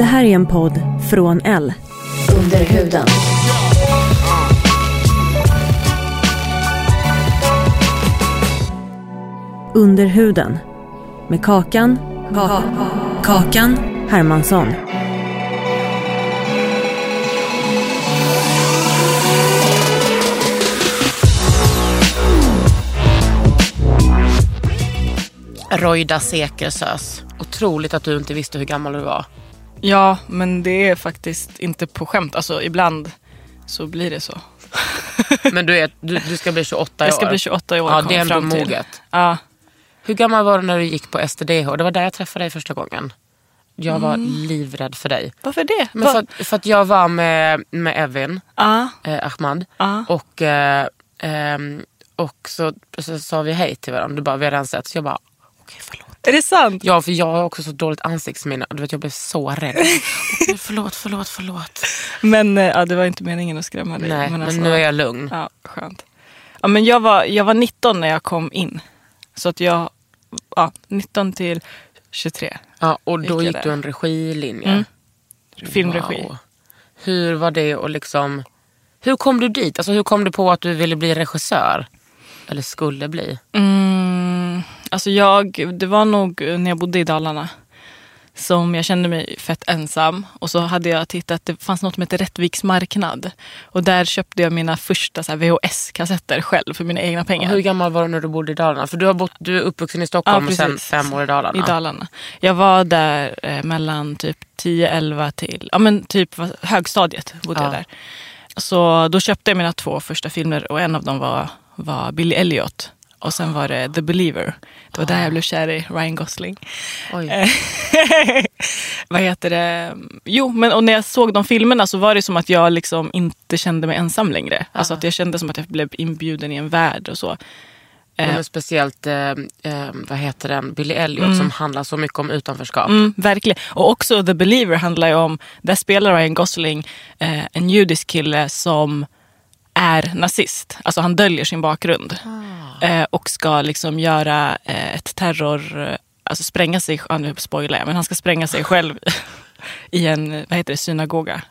Det här är en podd från L. Under huden. Under huden. Med Kakan. Ka kakan Hermansson. Roida Sekersös. Otroligt att du inte visste hur gammal du var. Ja, men det är faktiskt inte på skämt. Alltså ibland så blir det så. Men du, är, du, du ska bli 28 i Jag ska år. bli 28 i år. Ja, det är ändå moget. Ja. Hur gammal var du när du gick på STDH? Det var där jag träffade dig första gången. Jag var livrädd för dig. Varför det? Men för, att, för att jag var med, med Evin Ja. eh, Ahmad Ja. och, eh, ehm, och så, så sa vi hej till varandra. Du bara, vi har redan sett. Så jag bara, okej förlåt. Är det sant? Ja, för jag har också så dåligt ansiktsminne. Du vet, jag blev så rädd. Okej, förlåt, förlåt, förlåt. Men eh, ja, det var inte meningen att skrämma dig. Nej, men, alltså- nu är jag lugn. Ja, skönt. Ja, men jag, var, jag var 19 när jag kom in. Så att jag, ja, 19 till 23. Ja, och då Gick gick du en regilinje. Mm. Filmregi. Wow. Hur var det och liksom... Hur kom du dit? Alltså, hur kom du på att du ville bli regissör? Eller skulle bli? Mm, alltså jag, det var nog när jag bodde i Dalarna som jag kände mig fett ensam. Och så hade jag tittat, det fanns något som heter Rättviks marknad. Och där köpte jag mina första VHS-kassetter själv för mina egna Och pengar. hur gammal var du när du bodde i Dalarna? För du, har bott, du är uppvuxen i Stockholm Ja, och sen fem år i Dalarna. I Dalarna. Jag var där eh, mellan typ 10-11 till, ja men typ högstadiet bodde Ja. jag där. Så då köpte jag mina två första filmer och en av dem var, var Billy Elliot. Och sen var det The Believer. Det var där jag blev kär i Ryan Gosling. Oj. Eh, Vad heter det? Jo, men och när jag såg de filmerna så var det som att jag liksom inte kände mig ensam längre. Alltså att jag kände som att jag blev inbjuden i en värld och så. Men speciellt, eh, eh, vad heter den, Billy Elliot som handlar så mycket om utanförskap. Mm, verkligen. Och också The Believer handlar ju om, där spelar Ryan Gosling eh, en judisk kille som är nazist. Alltså han döljer sin bakgrund. Eh, och ska liksom göra eh, ett terror, eh, alltså spränga sig, ja, nu spoilar jag, men han ska spränga sig själv i en, vad heter det, synagoga.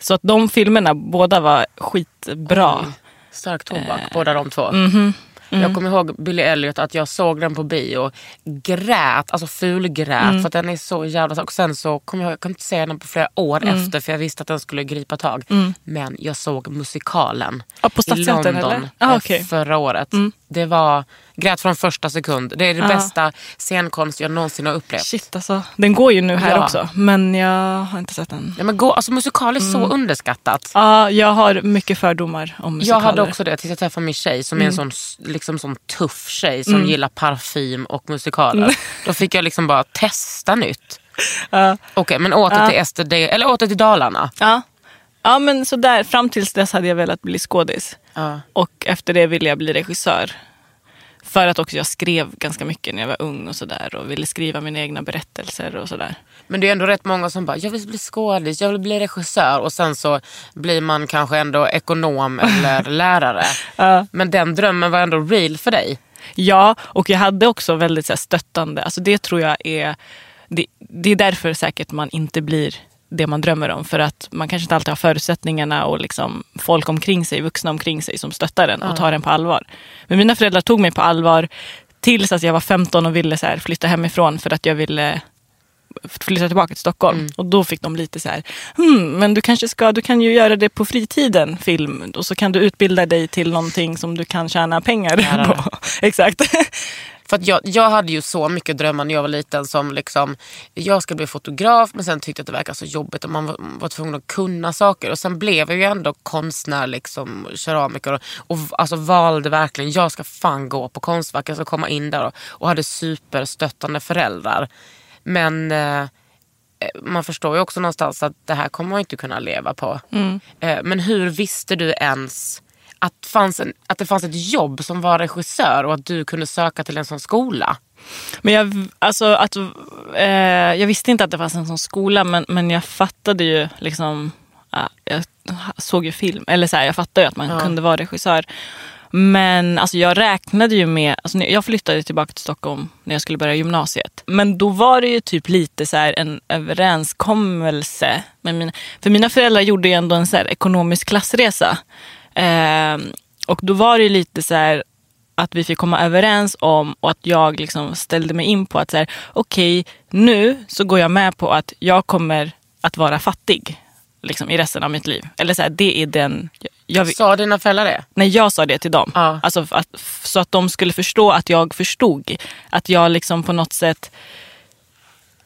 Så att de filmerna, båda var skitbra. Oj. Stark tobak, Eh, båda de två. Mhm, Jag kommer ihåg Billy Elliot att jag såg den på bio. Grät, alltså fulgrät Mm. för den är så jävla... Och sen så kom jag, jag kunde inte se den på flera år Mm. efter för jag visste att den skulle gripa tag. Men jag såg musikalen Ja, på i London eller? Ah, eh, okej. Mm. förra året. Det var, grät från första sekund. Det är det Ja. bästa scenkonst jag någonsin har upplevt. Shit alltså. Den går ju nu här Ja. också. Men jag har inte sett den. Ja, men gå, alltså, musikal är så Mm. underskattat. Ja, jag har mycket fördomar om Jag musikaler. hade också det tills jag träffade min tjej som är en sån, liksom, sån tuff tjej som gillar parfym och musikaler. Då fick jag liksom bara testa nytt. Ja. Okej, men åter till STD, eller åter till Dalarna. Ja. ja, men så där, fram tills dess hade jag velat bli skådis. Ja. Och efter det ville jag bli regissör. För att också jag skrev ganska mycket när jag var ung och sådär. Och ville skriva mina egna berättelser och sådär. Men det är ändå rätt många som bara, jag vill bli skådis, jag vill bli regissör och sen så blir man kanske ändå ekonom eller lärare. Ja. Men den drömmen var ändå real för dig. Ja, och jag hade också väldigt så här, stöttande. Alltså det tror jag är... Det, det är därför säkert man inte blir det man drömmer om. För att man kanske inte alltid har förutsättningarna och liksom folk omkring sig, vuxna omkring sig som stöttar en och tar en på allvar. Men mina föräldrar tog mig på allvar Tills att jag var 15 och ville så här, flytta hemifrån för att jag ville flytta tillbaka till Stockholm. Mm. Och då fick de lite så här, hmm, men du kanske ska, du kan ju göra det på fritiden, film. Och så kan du utbilda dig till någonting som du kan tjäna pengar Lärare. på. Exakt. För jag, jag hade ju så mycket drömmar när jag var liten som liksom, jag ska bli fotograf men sen tyckte jag att det verkade så jobbigt och man var, var tvungen att kunna saker. Och sen blev jag ju ändå konstnär, liksom, keramiker och, och alltså valde verkligen, jag ska fan gå på Konstfack, jag ska komma in där och, och hade superstöttande föräldrar. Men eh, man förstår ju också någonstans att det här kommer man inte kunna leva på. Eh, men hur visste du ens att, fanns en, att det fanns ett jobb som var regissör och att du kunde söka till en sån skola? Men jag, alltså, att, eh, jag visste inte att det fanns en sån skola men, men jag fattade ju liksom, ja, jag såg ju film, eller så här, jag fattade ju att man kunde vara regissör. Men alltså, jag räknade ju med, alltså, jag flyttade tillbaka till Stockholm när jag skulle börja gymnasiet. Men då var det ju typ lite så här en överenskommelse. Med mina, för mina föräldrar gjorde ju ändå en så ekonomisk klassresa. Eh, och då var det lite så här att vi fick komma överens om och att jag liksom ställde mig in på att så här, okej, nu så går jag med på att jag kommer att vara fattig liksom, i resten av mitt liv. Eller så här, det är den... Jag, jag, Sa dina föräldrar det? när jag sa det till dem. Ja. Alltså, att, så att de skulle förstå att jag förstod. Att jag liksom på något sätt...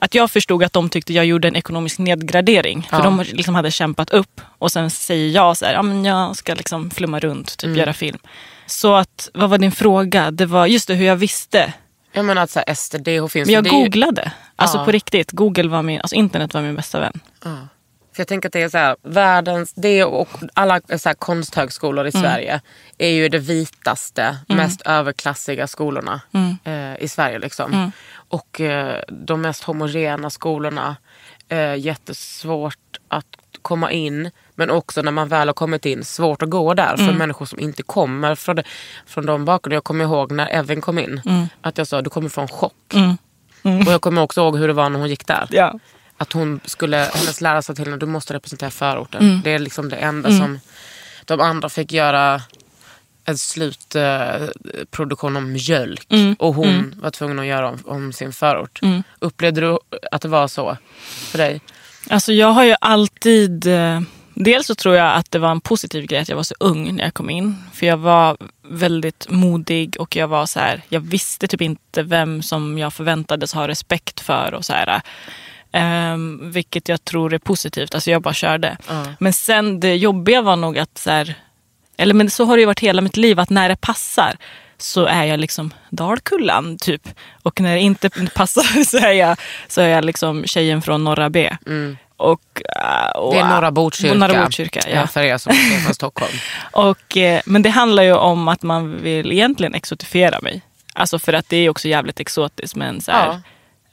Att jag förstod att de tyckte jag gjorde en ekonomisk nedgradering. För Ja. de liksom hade kämpat upp. Och sen säger jag så här, ja, men jag ska liksom flumma runt, typ göra film. Så att, vad var din fråga? Det var just det, hur jag visste. Jag menar att så här, STDH finns. Men jag det är ju- googlade. Alltså Ja. på riktigt. Google var min, alltså internet var min bästa vän. För jag tänker att det är så här, världens, det och alla så här konsthögskolor i Sverige är ju det vitaste, mest överklassiga skolorna eh, i Sverige. Liksom. Och eh, de mest homogena skolorna, eh, jättesvårt att komma in. Men också när man väl har kommit in, svårt att gå där för människor som inte kommer från, det, från de bakgrunder. Jag kommer ihåg när Evin kom in, att jag sa du kommer från chock. Och jag kommer också ihåg hur det var när hon gick där. Ja. Att hon skulle, hennes lärare sa till henne, du måste representera förorten. Det är liksom det enda som de andra fick göra en slutproduktion om mjölk. Och hon var tvungen att göra om, om sin förort. Upplevde du att det var så för dig? Alltså jag har ju alltid... eh, Dels så tror jag att det var en positiv grej att jag var så ung när jag kom in. För jag var väldigt modig och jag var så här, jag visste typ inte vem som jag förväntades ha respekt för och så här. Ehm, vilket jag tror är positivt. Alltså jag bara körde. Men sen det jobbiga var nog att så här, eller men så har det ju varit hela mitt liv att när det passar så är jag liksom Dalkullan typ. Och när det inte passar så är jag, så är jag liksom tjejen från norra B. Och, äh, och, Det är Norra Botkyrka. Norra Botkyrka ja. Ja, för er som är från Stockholm. Och, eh, men det handlar ju om att man vill egentligen exotifiera mig. Alltså för att det är också jävligt exotiskt med en så här,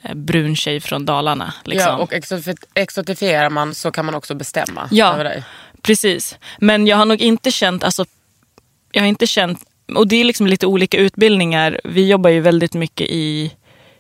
eh, brun tjej från Dalarna. Liksom. Ja, och exotif- exotifierar man så kan man också bestämma Ja. över dig. Precis. Men jag har nog inte känt, alltså, jag har inte känt, och det är liksom lite olika utbildningar. Vi jobbar ju väldigt mycket i,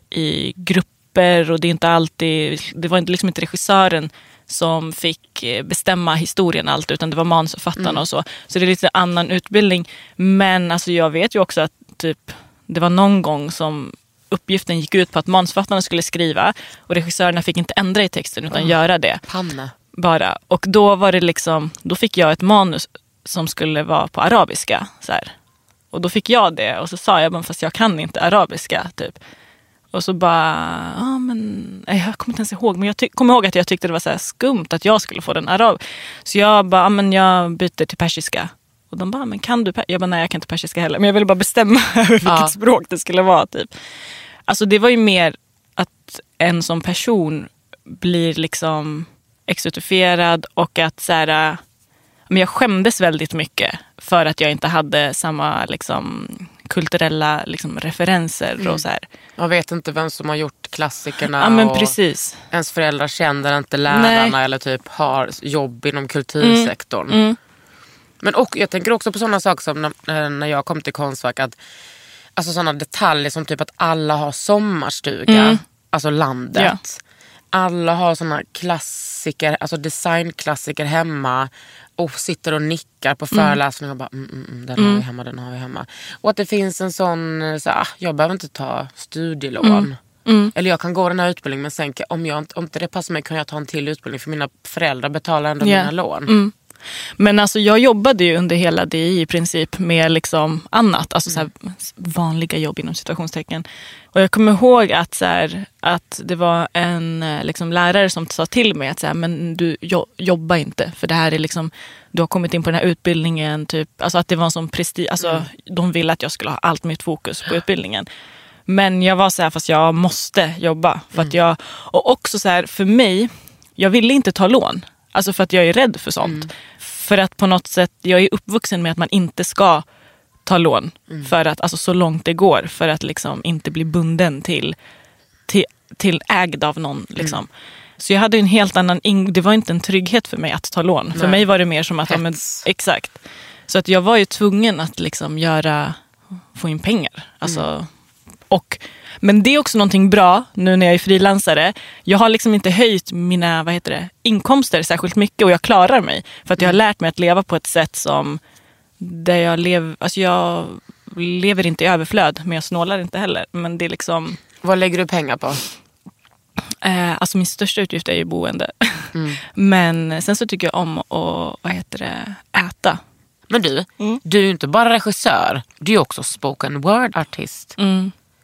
i grupper och det är inte alltid, det var inte liksom inte regissören som fick eh, bestämma historien allt utan det var manusförfattarna och så. Så det är lite annan utbildning. Men alltså jag vet ju också att typ, det var någon gång som uppgiften gick ut på att manusförfattarna skulle skriva och regissörerna fick inte ändra i texten utan göra det Panne. Bara. Och då var det liksom, då fick jag ett manus som skulle vara på arabiska. Så här. Och då fick jag det och så sa jag, men fast jag kan inte arabiska. typ. Och så bara, ja men, jag kommer inte ens ihåg. Men jag ty- kommer ihåg att jag tyckte det var så här skumt att jag skulle få den arab. Så jag bara, ja, men jag byter till persiska. Och de bara, men kan du? Jag bara, nej jag kan inte persiska heller. Men jag ville bara bestämma vilket Ja. språk det skulle vara. typ. Alltså det var ju mer att en som person blir liksom exotifierad och att så här, äh, men jag skämdes väldigt mycket för att jag inte hade samma liksom, kulturella liksom, referenser. Och så här. Man vet inte vem som har gjort klassikerna. Ja men precis. Ens föräldrar känner inte lärarna Nej. eller typ har jobb inom kultursektorn. Men och, jag tänker också på sådana saker som när, när jag kom till Konstfack. Att, alltså sådana detaljer som typ att alla har sommarstuga. Alltså landet. alla har såna klassiker, alltså designklassiker hemma och sitter och nickar på föreläsningar och bara mm, mm, mm, den har vi hemma, den har vi hemma. Och att det finns en sån, så, ah, jag behöver inte ta studielån. Eller jag kan gå den här utbildningen men sen om, jag, om inte det passar mig kan jag ta en till utbildning för mina föräldrar betalar ändå Ja. mina lån. Men alltså jag jobbade ju under hela DI i princip med liksom annat, alltså så här vanliga jobb inom situationstecken. Och jag kommer ihåg att, så här, att det var en eh, liksom, lärare som sa till mig att så här, men du jo, jobba inte för det här är liksom, du har kommit in på den här utbildningen. Typ, alltså att det var en sån prestige, alltså, de ville att jag skulle ha allt mitt fokus på utbildningen. Men jag var så här, fast jag måste jobba. För att jag, och också så här, för mig, jag ville inte ta lån. Alltså för att jag är rädd för sånt. För att på något sätt, jag är uppvuxen med att man inte ska ta lån. För att, alltså så långt det går. För att liksom inte bli bunden till, till, till ägd av någon. Liksom. Så jag hade en helt annan, det var inte en trygghet för mig att ta lån. För Nej. mig var det mer som att, ja, men, exakt. Så att jag var ju tvungen att liksom göra, få in pengar. Alltså, och, men det är också någonting bra nu när jag är frilansare. Jag har liksom inte höjt mina vad heter det, inkomster särskilt mycket och jag klarar mig. För att jag har lärt mig att leva på ett sätt som där jag lever, alltså jag lever inte i överflöd men jag snålar inte heller. Men det är liksom, Vad lägger du pengar på? eh, alltså min största utgift är ju boende. Men sen så tycker jag om att, vad heter det, äta. Men du, du är ju inte bara regissör, du är också spoken word-artist.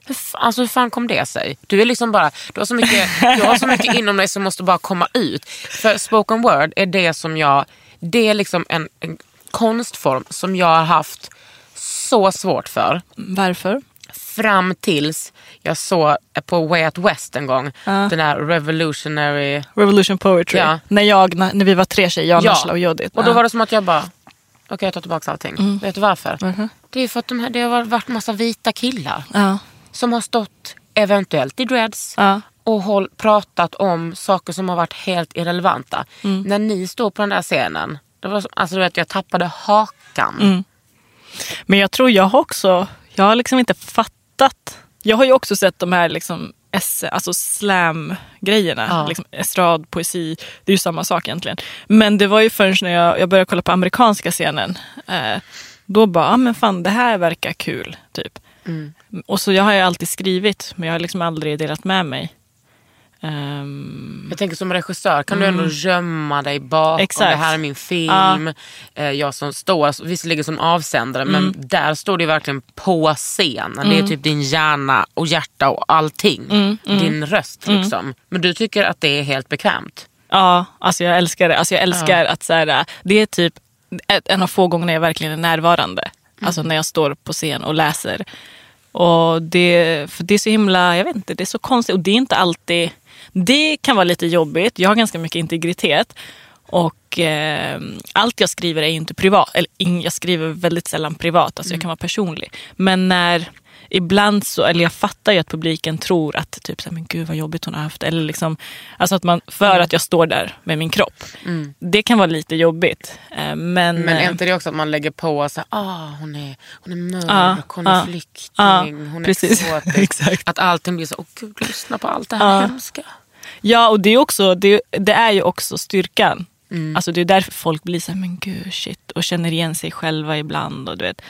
Hur, alltså, hur fan kom det sig? Du, är liksom bara, du, har så mycket, du har så mycket inom dig som måste bara komma ut. För spoken word är det som jag... Det är liksom en, en konstform som jag har haft så svårt för. Varför? Fram tills jag såg på Way Out West en gång. Den här revolutionary... Revolution Poetry. Ja. När, jag, när, vi var tre tjejer, jag, Nashla och Judith. Och då Ja. var det som att jag bara, okej jag tar tillbaka allting. Mm. Vet du varför? Varför? Det är för att de här, det har varit massa vita killar Ja. Som har stått eventuellt i dreads Ja. och håll, pratat om saker som har varit helt irrelevanta. Mm. När ni står på den där scenen, det var som, alltså du vet, jag tappade hakan. Mm. Men jag tror jag har också, jag har liksom inte fattat. Jag har ju också sett de här liksom esse, alltså slam-grejerna. Ja. Liksom estrad, poesi, det är ju samma sak egentligen. Men det var ju förrän när jag, jag började kolla på amerikanska scenen. Eh, då bara, ah, men fan det här verkar kul. Typ. Mm. Och så jag har ju alltid skrivit, men jag har liksom aldrig delat med mig. Ehm, Jag tänker som regissör kan du ändå gömma dig bakom, Mm. Exakt. det här är min film. Eh, jag som står, visserligen som avsändare, Mm. men där står du verkligen på scenen. Det är typ din hjärna och hjärta och allting. Mm, Din röst liksom. Men du tycker att det är helt bekvämt? Ja, alltså jag älskar det. Alltså jag älskar att så här, det är typ en av få gånger jag verkligen är närvarande. Alltså när jag står på scen och läser. Och det, för det är så himla, jag vet inte, det är så konstigt. Och det är inte alltid, det kan vara lite jobbigt. Jag har ganska mycket integritet. Och eh, allt jag skriver är ju inte privat. Eller jag skriver väldigt sällan privat, alltså jag kan vara personlig. Men när ibland så, eller jag fattar ju att publiken tror att typ så här, men gud vad jobbigt hon har haft. Eller liksom, alltså att man, för att jag står där med min kropp. Det kan vara lite jobbigt. Eh, men, Men är eh, inte det också att man lägger på så här, ah, hon, är, hon är mörk, Ja, hon är ja, flykting, ja, hon är precis. exotisk. Att allting blir så, åh gud lyssna på allt det här Ja. hemska. Ja, och det är, också, det, det är ju också styrkan. Mm. Alltså det är därför folk blir så här, men gud shit, och känner igen sig själva ibland. Och du vet.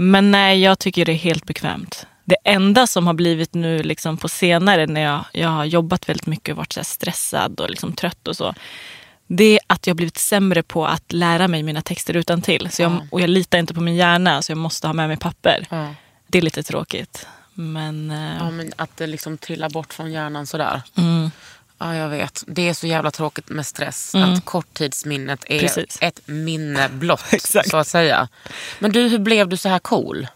Men nej, jag tycker det är helt bekvämt. Det enda som har blivit nu liksom på senare när jag, jag har jobbat väldigt mycket och varit så stressad och liksom trött och så. Det är att jag har blivit sämre på att lära mig mina texter utan till. Så jag, Och jag litar inte på min hjärna så jag måste ha med mig papper. Ja. Det är lite tråkigt. Men eh, Ja, men att det liksom trillar bort från hjärnan sådär. mm, Ja, jag vet. Det är så jävla tråkigt med stress. Att korttidsminnet är Precis. ett minne blott, så att säga. Men du, hur blev du så här cool?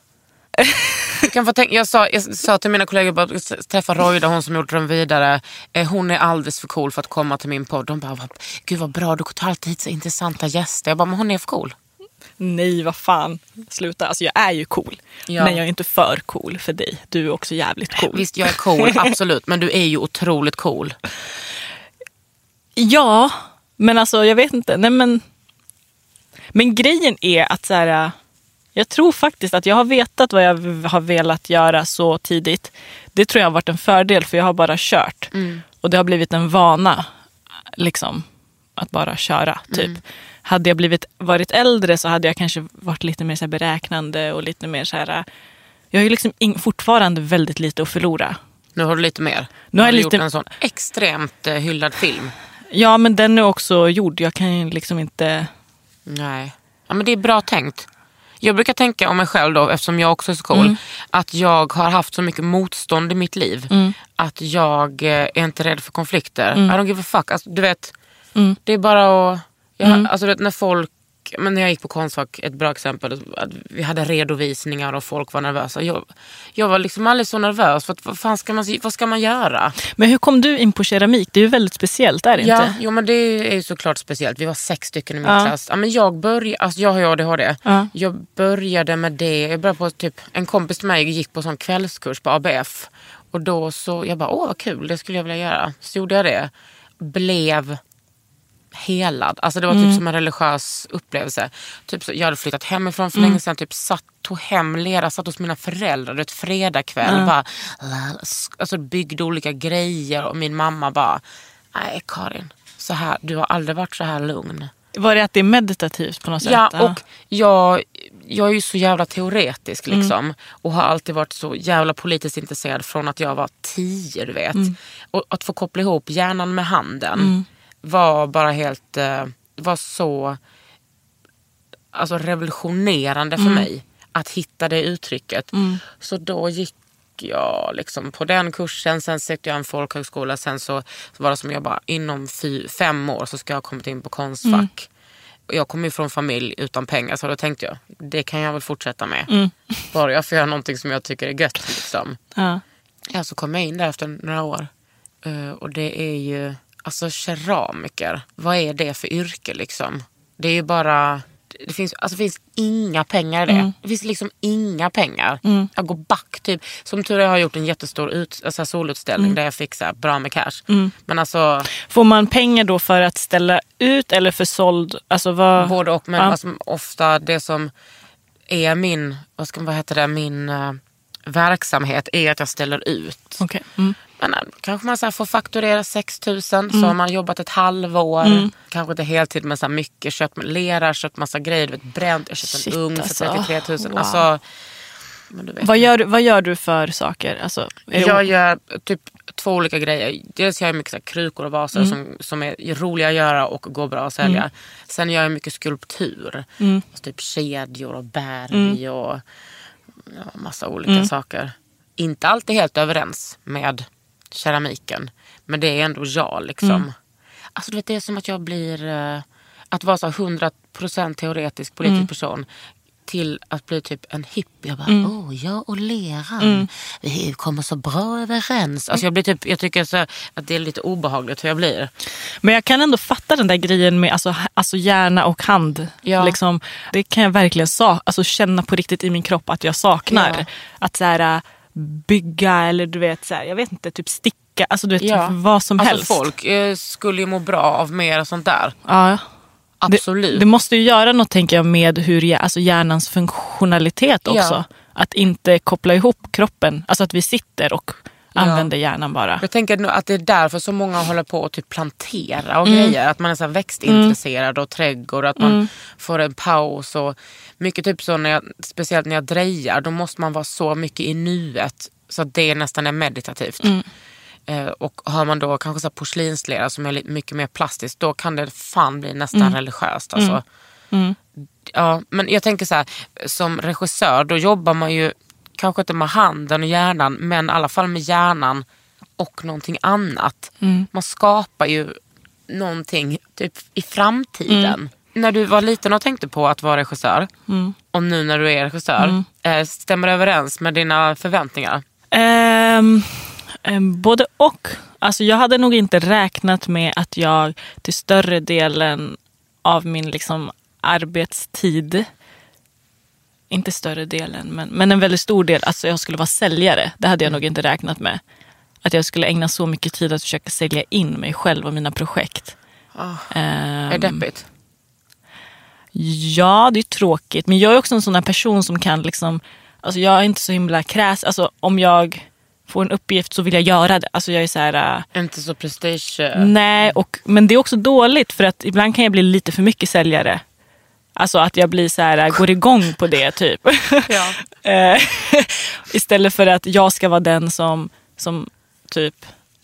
Kan få tänka, jag, sa, jag sa till mina kollegor ska träffa Roida, hon som gjort den vidare. Eh, Hon är alldeles för cool för att komma till min podd. De bara, "Vad- gud vad bra, du tar alltid hit så intressanta gäster. Jag bara, men hon är för cool. Nej, vad fan. Sluta. Alltså jag är ju cool. Ja. Men jag är inte för cool för dig. Du är också jävligt cool. Visst, jag är cool, absolut. Men du är ju otroligt cool. Ja, men alltså jag vet inte. Nej, men, men grejen är att så här, jag tror faktiskt att jag har vetat vad jag har velat göra så tidigt. Det tror jag har varit en fördel för jag har bara kört. och det har blivit en vana liksom, att bara köra. Typ. Mm. Hade jag blivit, varit äldre så hade jag kanske varit lite mer så beräknande och lite mer så här... Jag har ju liksom in, fortfarande väldigt lite att förlora. Nu har du lite mer. Nu har jag du lite- gjort en sån extremt eh, hyllad film. Ja, men den är också gjord. Jag kan ju liksom inte... Nej. Ja, men det är bra tänkt. Jag brukar tänka om mig själv då, eftersom jag också är så cool, Mm. att jag har haft så mycket motstånd i mitt liv. Att jag eh, är inte rädd för konflikter. Mm. I don't give a fuck. Alltså, du vet, det är bara att... Jag, Mm. Alltså, när folk... Men när jag gick på Konstfack, ett bra exempel, att vi hade redovisningar och folk var nervösa. Jag, jag var liksom aldrig så nervös. För att, vad, fan ska man, vad ska man göra? Men hur kom du in på keramik? Det är ju väldigt speciellt, är det Ja, inte? jo, men det är ju såklart speciellt. Vi var sex stycken i min Ja. klass. Ja, men jag, började, alltså jag har ju ADHD. Ja. Jag började med det. Jag började på typ, en kompis till mig gick på sån kvällskurs på ABF. Och då så, jag bara, åh vad kul, det skulle jag vilja göra. Så gjorde jag det. Blev helad. Alltså det var Mm. typ som en religiös upplevelse. Typ så, jag hade flyttat hemifrån för Mm. länge sedan. Typ satt, tog hem lera, satt hos mina föräldrar. Ett fredagkväll. Bara, alltså byggde olika grejer. Och min mamma bara, nej Karin. Så här, du har aldrig varit så här lugn. Var det att det är meditativt på något sätt? Ja, och jag, jag är ju så jävla teoretisk liksom. Och har alltid varit så jävla politiskt intresserad från att jag var tio, du vet. Och att få koppla ihop hjärnan med handen var bara helt, eh, var så alltså revolutionerande för mig. Att hitta det uttrycket. Så då gick jag liksom på den kursen, sen sökte jag en folkhögskola. Sen så, så var det som jag bara, inom fy, fem år så ska jag ha kommit in på Konstfack. Och Jag kommer ju från familj utan pengar så då tänkte jag, det kan jag väl fortsätta med. Bara jag får göra någonting som jag tycker är gött. Liksom. Ja. Ja, så kom jag in där efter några år. Eh, och det är ju, alltså keramiker, vad är det för yrke liksom? Det är ju bara, det finns, alltså, det finns inga pengar i det. Mm. Det finns liksom inga pengar. Jag går back typ. Som tur är har jag gjort en jättestor ut, alltså, solutställning Mm. där jag fick så här, bra med cash. Men alltså Får man pengar då för att ställa ut eller för såld? Alltså vad... både och. Men Ja. alltså, ofta det som är min, vad, ska, vad heter det, min eh, verksamhet är att jag ställer ut. Okej. Mm. Men, kanske man så får fakturera 6 000 så har man jobbat ett halvår. Kanske inte heltid men så mycket. Köpt lera, köpt massa grejer. Du vet, bränt. Jag köpte Shit, en ugn för alltså. 33 000. Wow. Alltså. Vad, gör, vad gör du för saker? Alltså, Jag gör typ två olika grejer. Dels gör jag mycket så krukor och vaser som, som är roliga att göra och går bra att sälja. Sen gör jag mycket skulptur. Alltså typ kedjor och berg och ja, massa olika saker. Inte alltid helt överens med keramiken. Men det är ändå jag liksom. Alltså du vet det är som att jag blir, eh, att vara så här 100% teoretisk politisk person till att bli typ en hippie. Jag bara, åh, jag och leran, vi kommer så bra överens. Alltså jag, blir typ, jag tycker så att det är lite obehagligt hur jag blir. Men jag kan ändå fatta den där grejen med alltså, alltså hjärna och hand. Ja. Liksom, det kan jag verkligen sa, alltså, känna på riktigt i min kropp att jag saknar. Ja. Att så här, bygga eller du vet, så här, jag vet inte, typ sticka. Alltså du vet, Ja. vad som Alltså helst. folk eh, skulle ju må bra av mer sånt där. Ja. Absolut. Det, det måste ju göra något tänker jag med hur, alltså, hjärnans funktionalitet också. Ja. Att inte koppla ihop kroppen. Alltså att vi sitter och använder hjärnan bara. Jag tänker att det är därför så många håller på att typ plantera och Mm. grejer. Att man är så växtintresserad och trädgård. Att man Mm. får en paus. Och mycket typ så när jag, speciellt när jag drejar. Då måste man vara så mycket i nuet. Så att det nästan är meditativt. Mm. Eh, och har man då kanske så här porslinslera som är mycket mer plastiskt. Då kan det fan bli nästan Mm. religiöst. Alltså. Ja, men jag tänker så här, som regissör då jobbar man ju kanske inte med handen och hjärnan men i alla fall med hjärnan och någonting annat. Man skapar ju någonting typ i framtiden. När du var liten och tänkte på att vara regissör och nu när du är regissör, eh, stämmer det överens med dina förväntningar? Ehm, ehm, både och. Alltså jag hade nog inte räknat med att jag till större delen av min liksom arbetstid, inte större delen, men, men en väldigt stor del, alltså jag skulle vara säljare. Det hade jag nog inte räknat med. Att jag skulle ägna så mycket tid att försöka sälja in mig själv och mina projekt. Ehm, Är det deppigt? Ja, det är tråkigt. Men jag är också en sån person som kan liksom... Alltså jag är inte så himla kräs. Alltså om jag får en uppgift så vill jag göra det. Alltså jag är så här, äh, Inte så prestige... nej, och, men det är också dåligt för att ibland kan jag bli lite för mycket säljare. Alltså att jag blir så här, äh, går igång på det typ. Ja. Eh, Istället för att jag ska vara den som, som typ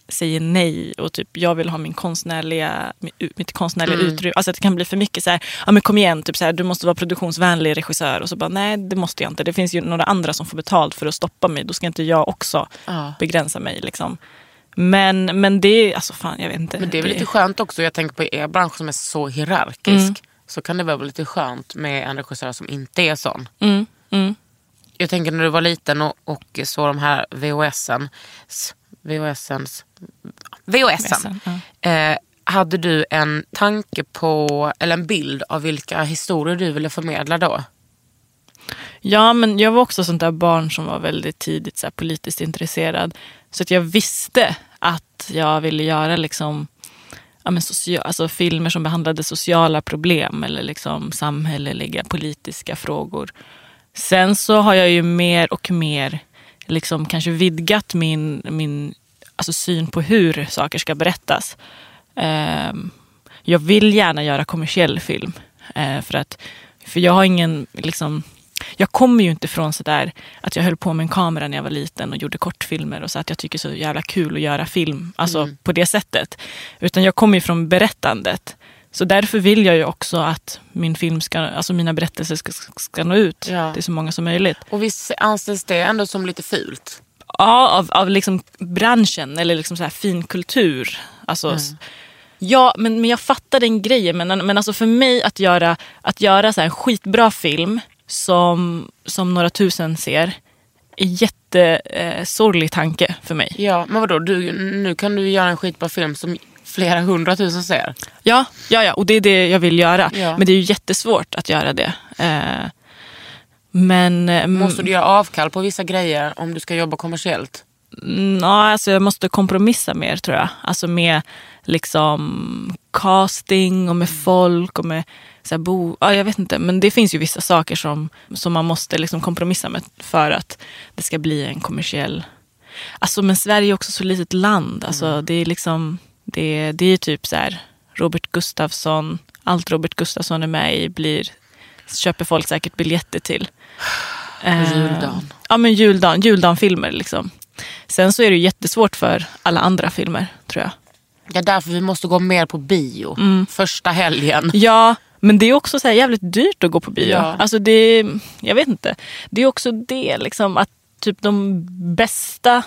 säger nej och typ jag vill ha min konstnärliga, mitt konstnärliga utrymme. Alltså att det kan bli för mycket så här, ja men kom igen, typ så här, du måste vara produktionsvänlig regissör. Och så bara, nej det måste jag inte. Det finns ju några andra som får betalt för att stoppa mig. Då ska inte jag också Ja. begränsa mig. Liksom. Men, men det är, alltså fan jag vet inte. Men det är väl lite skönt också. Jag tänker på er bransch som är så hierarkisk. Så kan det vara lite skönt med en regissör som inte är sån. Mm, mm. Jag tänker när du var liten och, och så de här VHSen. VHSens, VHSen. ja. Eh, hade du en tanke på, eller en bild av vilka historier du ville förmedla då? Ja, men jag var också sånt där barn som var väldigt tidigt så politiskt intresserad. Så att jag visste att jag ville göra liksom, ja, men socia- alltså, filmer som behandlade sociala problem eller liksom, samhälleliga politiska frågor. Sen så har jag ju mer och mer liksom, kanske vidgat min, min alltså, syn på hur saker ska berättas. Ehm, jag vill gärna göra kommersiell film. eh, för, att, för jag har ingen, liksom, jag kommer ju inte från sådär att jag höll på med en kamera när jag var liten och gjorde kortfilmer och så att jag tycker så jävla kul att göra film. Alltså på det sättet. Utan jag kommer ju från berättandet. Så därför vill jag ju också att min film ska, alltså mina berättelser ska, ska nå ut Ja. till så många som möjligt. Och visst anses det ändå som lite fult? Ja, av, av liksom branschen eller liksom så här fin kultur. Alltså, s- Ja, men, men jag fattar den grejen. Men, men alltså för mig att göra, att göra så en skitbra film som, som några tusen ser är jättesorglig eh, tanke för mig. Ja, men vadå? Du, nu kan du göra en skitbra film som flera hundratusen ser. Ja, ja, ja, och det är det jag vill göra. Ja. Men det är ju jättesvårt att göra det. Eh, men eh, Måste du göra avkall på vissa grejer om du ska jobba kommersiellt? Mm, Ja, alltså jag måste kompromissa mer tror jag. Alltså med liksom casting och med folk och med så här, bo... Ja, jag vet inte, men det finns ju vissa saker som, som man måste liksom kompromissa med för att det ska bli en kommersiell... Alltså men Sverige är också så litet land. Alltså det är liksom... Det, det är typ så här Robert Gustafsson, allt Robert Gustafsson är med i blir, köper folk säkert biljetter till. Eh, Juldagen. Ja men juldagen, juldagen-filmer liksom. Sen så är det ju jättesvårt för alla andra filmer tror jag. Det är därför vi måste gå mer på bio. Första helgen. Ja, men det är också så här jävligt dyrt att gå på bio. Ja. Alltså det, jag vet inte. Det är också det liksom att typ de bästa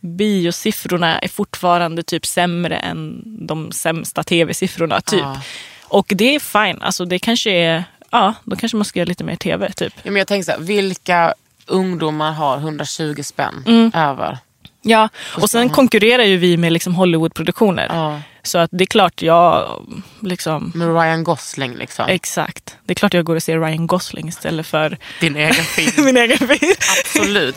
biosiffrorna är fortfarande typ sämre än de sämsta tv-siffrorna. Typ. Ja. Och det är fine. Alltså det kanske är, ja, då kanske man ska göra lite mer tv typ. Ja, men jag tänker så här, vilka ungdomar har 120 spänn över? Ja, och sen konkurrerar ju vi med liksom Hollywoodproduktioner. Ja. Så att det är klart jag liksom... Med Ryan Gosling liksom. Exakt. Det är klart jag går och ser Ryan Gosling istället för Din egen film. min egen film. Absolut.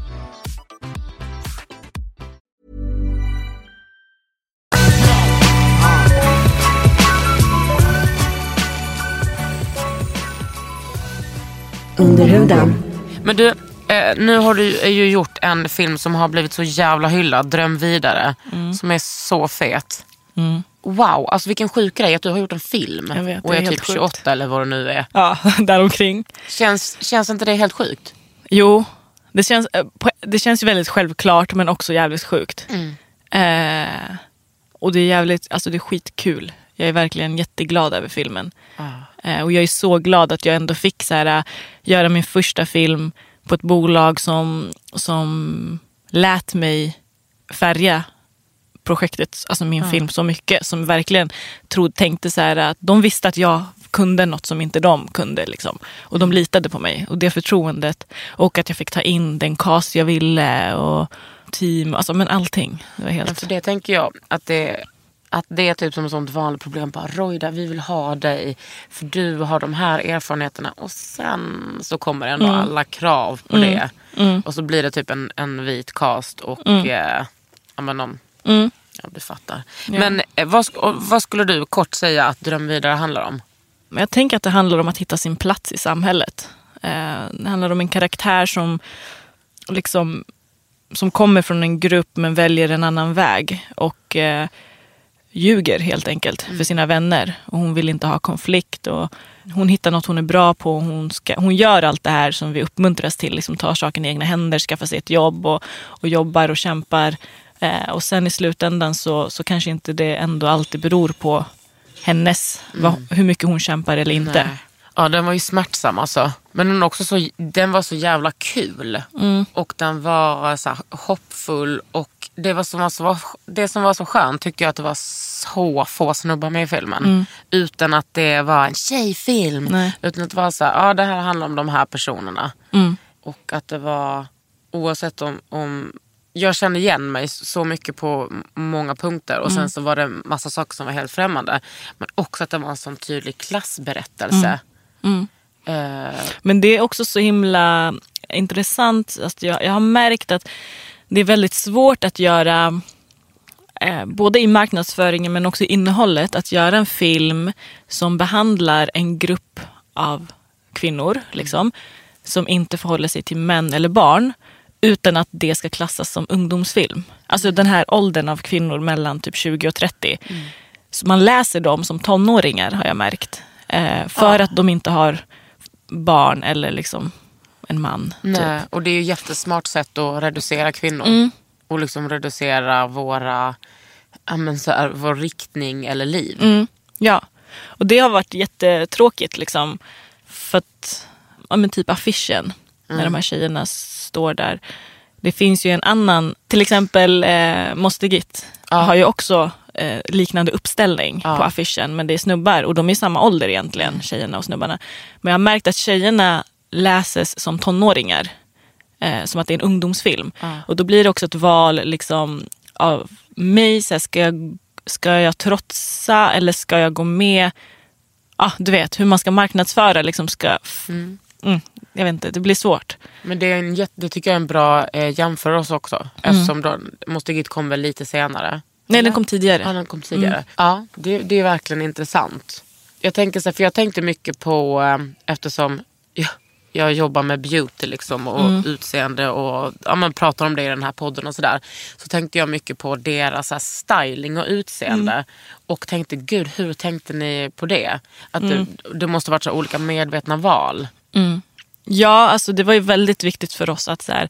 Under huden. Men du, eh, nu har du ju gjort en film som har blivit så jävla hyllad, Dröm vidare. Mm. Som är så fet. Wow, alltså vilken sjuk grej att du har gjort en film. Jag vet, och är, är typ sjukt. 28 eller vad det nu är. Ja, däromkring. Känns, känns inte det helt sjukt? Jo, det känns, eh, det känns väldigt självklart men också jävligt sjukt. Eh, och det är jävligt, alltså det är skitkul. Jag är verkligen jätteglad över filmen. Eh, och jag är så glad att jag ändå fick så här, äh, göra min första film på ett bolag som, som lät mig färga projektet, alltså min film så mycket. Som verkligen trodde, tänkte så här att de visste att jag kunde något som inte de kunde. Liksom. Och de litade på mig och det förtroendet. Och att jag fick ta in den cast jag ville och team, alltså men allting. Det var helt... för det tänker jag att det, att det är typ som ett sånt vanligt problem. Bara, Roida, vi vill ha dig för du har de här erfarenheterna. Och sen så kommer ändå Mm. alla krav på det. Och så blir det typ en, en vit cast och eh, ja, men de, Mm. ja, du fattar. Men eh, vad, vad skulle du kort säga att Dröm vidare handlar om? Jag tänker att det handlar om att hitta sin plats i samhället. Eh, det handlar om en karaktär som, liksom, som kommer från en grupp men väljer en annan väg. Och eh, ljuger helt enkelt för sina vänner. Och hon vill inte ha konflikt. Och hon hittar något hon är bra på. Hon, ska, hon gör allt det här som vi uppmuntras till. Liksom tar saken i egna händer, skaffar sig ett jobb och, och jobbar och kämpar. Eh, och sen i slutändan så, så kanske inte det ändå alltid beror på hennes, vad, hur mycket hon kämpar eller inte. Nej. Ja, den var ju smärtsam alltså. Men den, också så, den var så jävla kul. Mm. Och den var så här, hoppfull. Och det, var som var så, det som var så skönt tyckte jag att det var så få snubbar med i filmen. Utan att det var en tjejfilm. Mm. Nej. Utan att det var så här, ja det här handlar om de här personerna. Mm. Och att det var, oavsett om, om jag kände igen mig så mycket på många punkter och Mm. sen så var det massa saker som var helt främmande. Men också att det var en sån tydlig klassberättelse. Mm. Eh, Men det är också så himla intressant. Alltså jag, jag har märkt att det är väldigt svårt att göra, eh, både i marknadsföringen men också i innehållet, att göra en film som behandlar en grupp av kvinnor, liksom, som inte förhåller sig till män eller barn, utan att det ska klassas som ungdomsfilm. Alltså den här åldern av kvinnor mellan typ 20 och 30. Så man läser dem som tonåringar har jag märkt. Eh, för att de inte har barn eller liksom en man. nej. Typ. Och det är ju ett jättesmart sätt att reducera kvinnor. Mm. Och liksom reducera våra, ja, men så här, vår riktning eller liv. Mm, ja, och det har varit jättetråkigt liksom. För att, ja men typ affischen, när de här tjejerna står där. Det finns ju en annan, till exempel eh, Moster Git har ju också eh, liknande uppställning på affischen. Men det är snubbar och de är samma ålder egentligen, tjejerna och snubbarna. Men jag har märkt att tjejerna läses som tonåringar. Eh, som att det är en ungdomsfilm. Och då blir det också ett val liksom, av mig. Så här, ska, jag, ska jag trotsa eller ska jag gå med? Ja, du vet hur man ska marknadsföra. Liksom ska, mm, jag vet inte, det blir svårt. Men det, är en jätte, det tycker jag är en bra eh, jämförelse också. Eftersom då, Måste Git kom väl lite senare. Nej, den kom tidigare. Ja, den kom tidigare. Ja, det, det är verkligen intressant. Jag tänker så här, för jag tänkte mycket på, eh, eftersom jag, jag jobbar med beauty liksom, och utseende och ja, men pratar om det i den här podden och sådär. Så tänkte jag mycket på deras här, styling och utseende. Och tänkte, gud hur tänkte ni på det? Att det, det måste varit så olika medvetna val. Ja, alltså det var ju väldigt viktigt för oss att så här,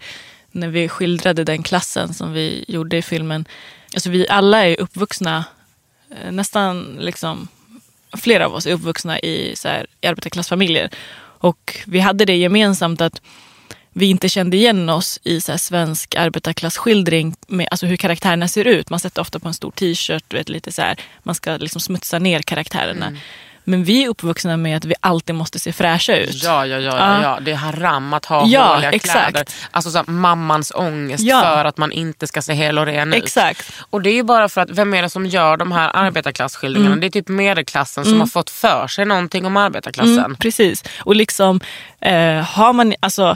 när vi skildrade den klassen som vi gjorde i filmen. Alltså vi alla är uppvuxna, eh, nästan liksom, flera av oss är uppvuxna i, så här, i arbetarklassfamiljer. Och vi hade det gemensamt att vi inte kände igen oss i så här svensk arbetarklassskildring med alltså hur karaktärerna ser ut. Man sätter ofta på en stor t-shirt, vet, lite så här, man ska liksom smutsa ner karaktärerna. Mm. Men vi är uppvuxna med att vi alltid måste se fräscha ut. Ja, ja, ja, ja, Ja. det är haram att ha Ja, håliga exakt. kläder. Alltså så här, mammans ångest Ja. för att man inte ska se hel och ren ut. Exakt. Och det är ju bara för att, vem är det som gör de här arbetarklassskildringarna? Det är typ medelklassen som har fått för sig någonting om arbetarklassen. Mm, precis. Och liksom, eh, har, man, alltså,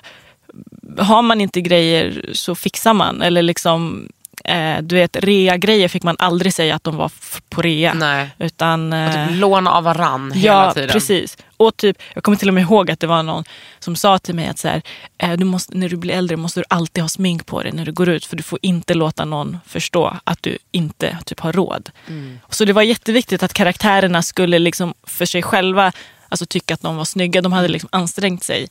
har man inte grejer så fixar man. Eller liksom, eh, du vet, rea-grejer fick man aldrig säga att de var på rea. Nej. Utan, Och eh, typ låna av varann hela Ja, tiden. precis. Och typ, jag kommer till och med ihåg att det var någon som sa till mig att så här, eh, du måste, när du blir äldre måste du alltid ha smink på dig när du går ut. För du får inte låta någon förstå att du inte typ, har råd. Mm. Så det var jätteviktigt att karaktärerna skulle liksom för sig själva alltså, tycka att de var snygga. De hade liksom ansträngt sig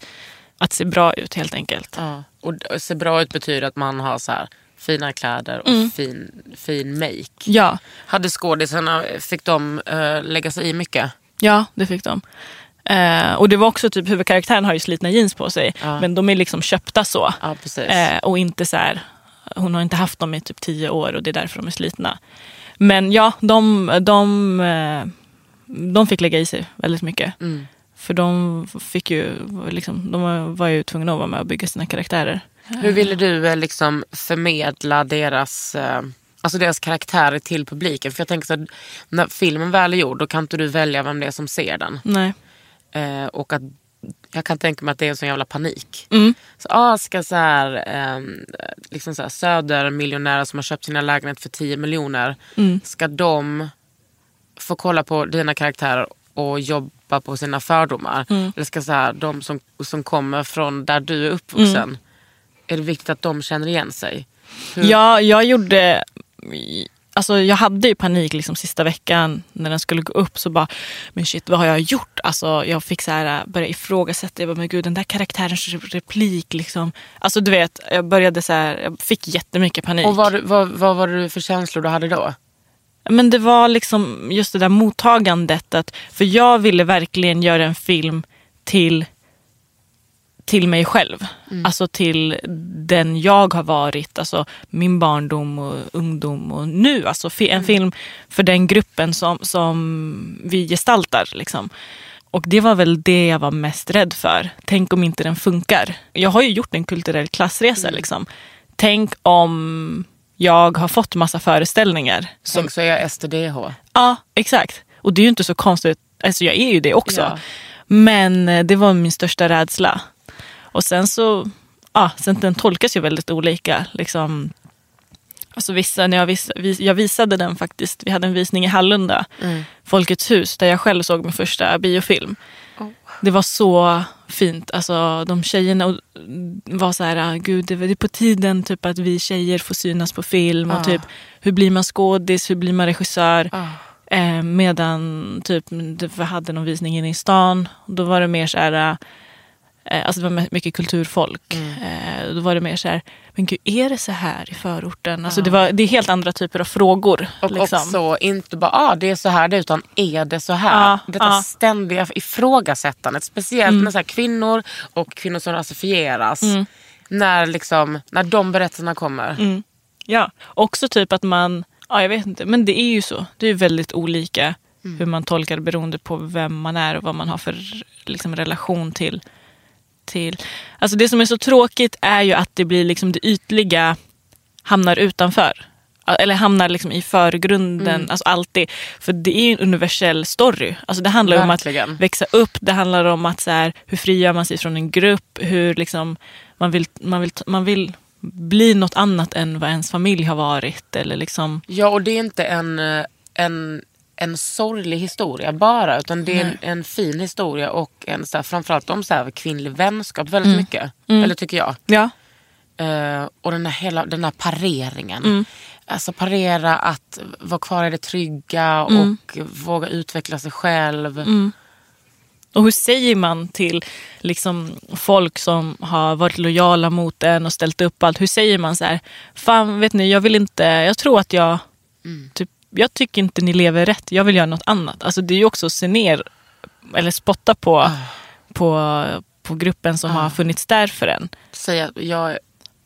att se bra ut helt enkelt. Ja. Och se bra ut betyder att man har så här fina kläder och fin, fin make. Ja, Hade skådisarna, fick de eh, lägga sig i mycket? ja det fick de. Eh, och det var också typ, huvudkaraktären har ju slitna jeans på sig. Ja. Men de är liksom köpta så. Ja, precis. Eh, och inte så här, hon har inte haft dem i typ tio år och det är därför de är slitna. Men ja, de, de, de fick lägga i sig väldigt mycket. Mm. För de fick ju, liksom, de var- var ju tvungna att vara med och bygga sina karaktärer. Hur ville du eh, liksom förmedla deras, eh, alltså deras karaktärer till publiken? För jag tänker så när filmen väl är gjord då kan inte du välja vem det är som ser den. Nej. Eh, och att jag kan tänka mig att det är en sån jävla panik. Mm. Så, ah, ska så här, ehm, liksom så här, södermiljonärer som har köpt sina lägenheter för 10 miljoner, Mm. ska de få kolla på dina karaktärer och jobba på sina fördomar? Mm. Eller ska så här, de som, som kommer från där du är uppvuxen, är det viktigt att de känner igen sig? Hur- Ja, jag gjorde... Alltså jag hade ju panik liksom sista veckan när den skulle gå upp. Så bara, men shit vad har jag gjort? Alltså jag fick så här, börja ifrågasätta. Jag bara, men gud den där karaktärens replik liksom. Alltså du vet, jag började så här, jag fick jättemycket panik. Och vad, vad, vad var det för känslor du hade då? Men det var liksom just det där mottagandet. Att, för jag ville verkligen göra en film till, till mig själv. Alltså till den jag har varit. Alltså min barndom och ungdom och nu. Alltså en film för den gruppen som, som vi gestaltar. Liksom. Och det var väl det jag var mest rädd för. Tänk om inte den funkar. Jag har ju gjort en kulturell klassresa. Liksom. Tänk om jag har fått massa föreställningar. Som, Tänk så är jag STDH. ja, exakt. Och det är ju inte så konstigt. Alltså jag är ju det också. Ja. Men eh, det var min största rädsla. Och sen så, ja, sen den tolkas ju väldigt olika. Liksom, alltså vissa, när jag, vis, vis, jag visade den faktiskt, vi hade en visning i Hallunda, Folkets hus, där jag själv såg min första biofilm. Det var så fint. Alltså, de tjejerna var så här, gud det är på tiden typ, att vi tjejer får synas på film. Och Ah. typ, hur blir man skådis, hur blir man regissör? Ah. Eh, medan typ, vi hade någon visning inne i stan. Då var det mer så här, alltså det var mycket kulturfolk. Eh, då var det mer så här, men gud är det så här i förorten? Alltså det, var, det är helt andra typer av frågor. Och liksom. också inte bara ah, det är så här det utan är det så här? Ja, Detta ja. ständiga ifrågasättandet. Speciellt Mm. med så kvinnor och kvinnor som rasifieras. När, liksom, när de berättelserna kommer. Mm. Ja, också typ att man, ja jag vet inte, men det är ju så. Det är väldigt olika hur man tolkar det beroende på vem man är och vad man har för liksom, relation till. Till. Alltså det som är så tråkigt är ju att det blir liksom det ytliga hamnar utanför. Eller hamnar liksom i förgrunden, alltså alltid. För det är ju en universell story. Alltså det handlar ju om att Verkligen. växa upp, det handlar om att så här, hur frigör man sig från en grupp, hur liksom man vill, man vill, man vill bli något annat än vad ens familj har varit. Eller liksom, Ja, och det är inte en, eh, en, en sorglig historia bara. Utan det är en, en fin historia och en, så här, framförallt om så här, kvinnlig vänskap väldigt mycket. Eller tycker jag. ja. Eh, och den här, hela, den här pareringen. Alltså parera att vara kvar i det trygga och våga utveckla sig själv. Och hur säger man till liksom, folk som har varit lojala mot en och ställt upp allt. Hur säger man så här, fan vet ni jag vill inte, jag tror att jag, typ, jag tycker inte ni lever rätt, jag vill göra något annat. Alltså det är ju också att se ner eller spotta på, på, på gruppen som har funnits där för en. Säga, jag,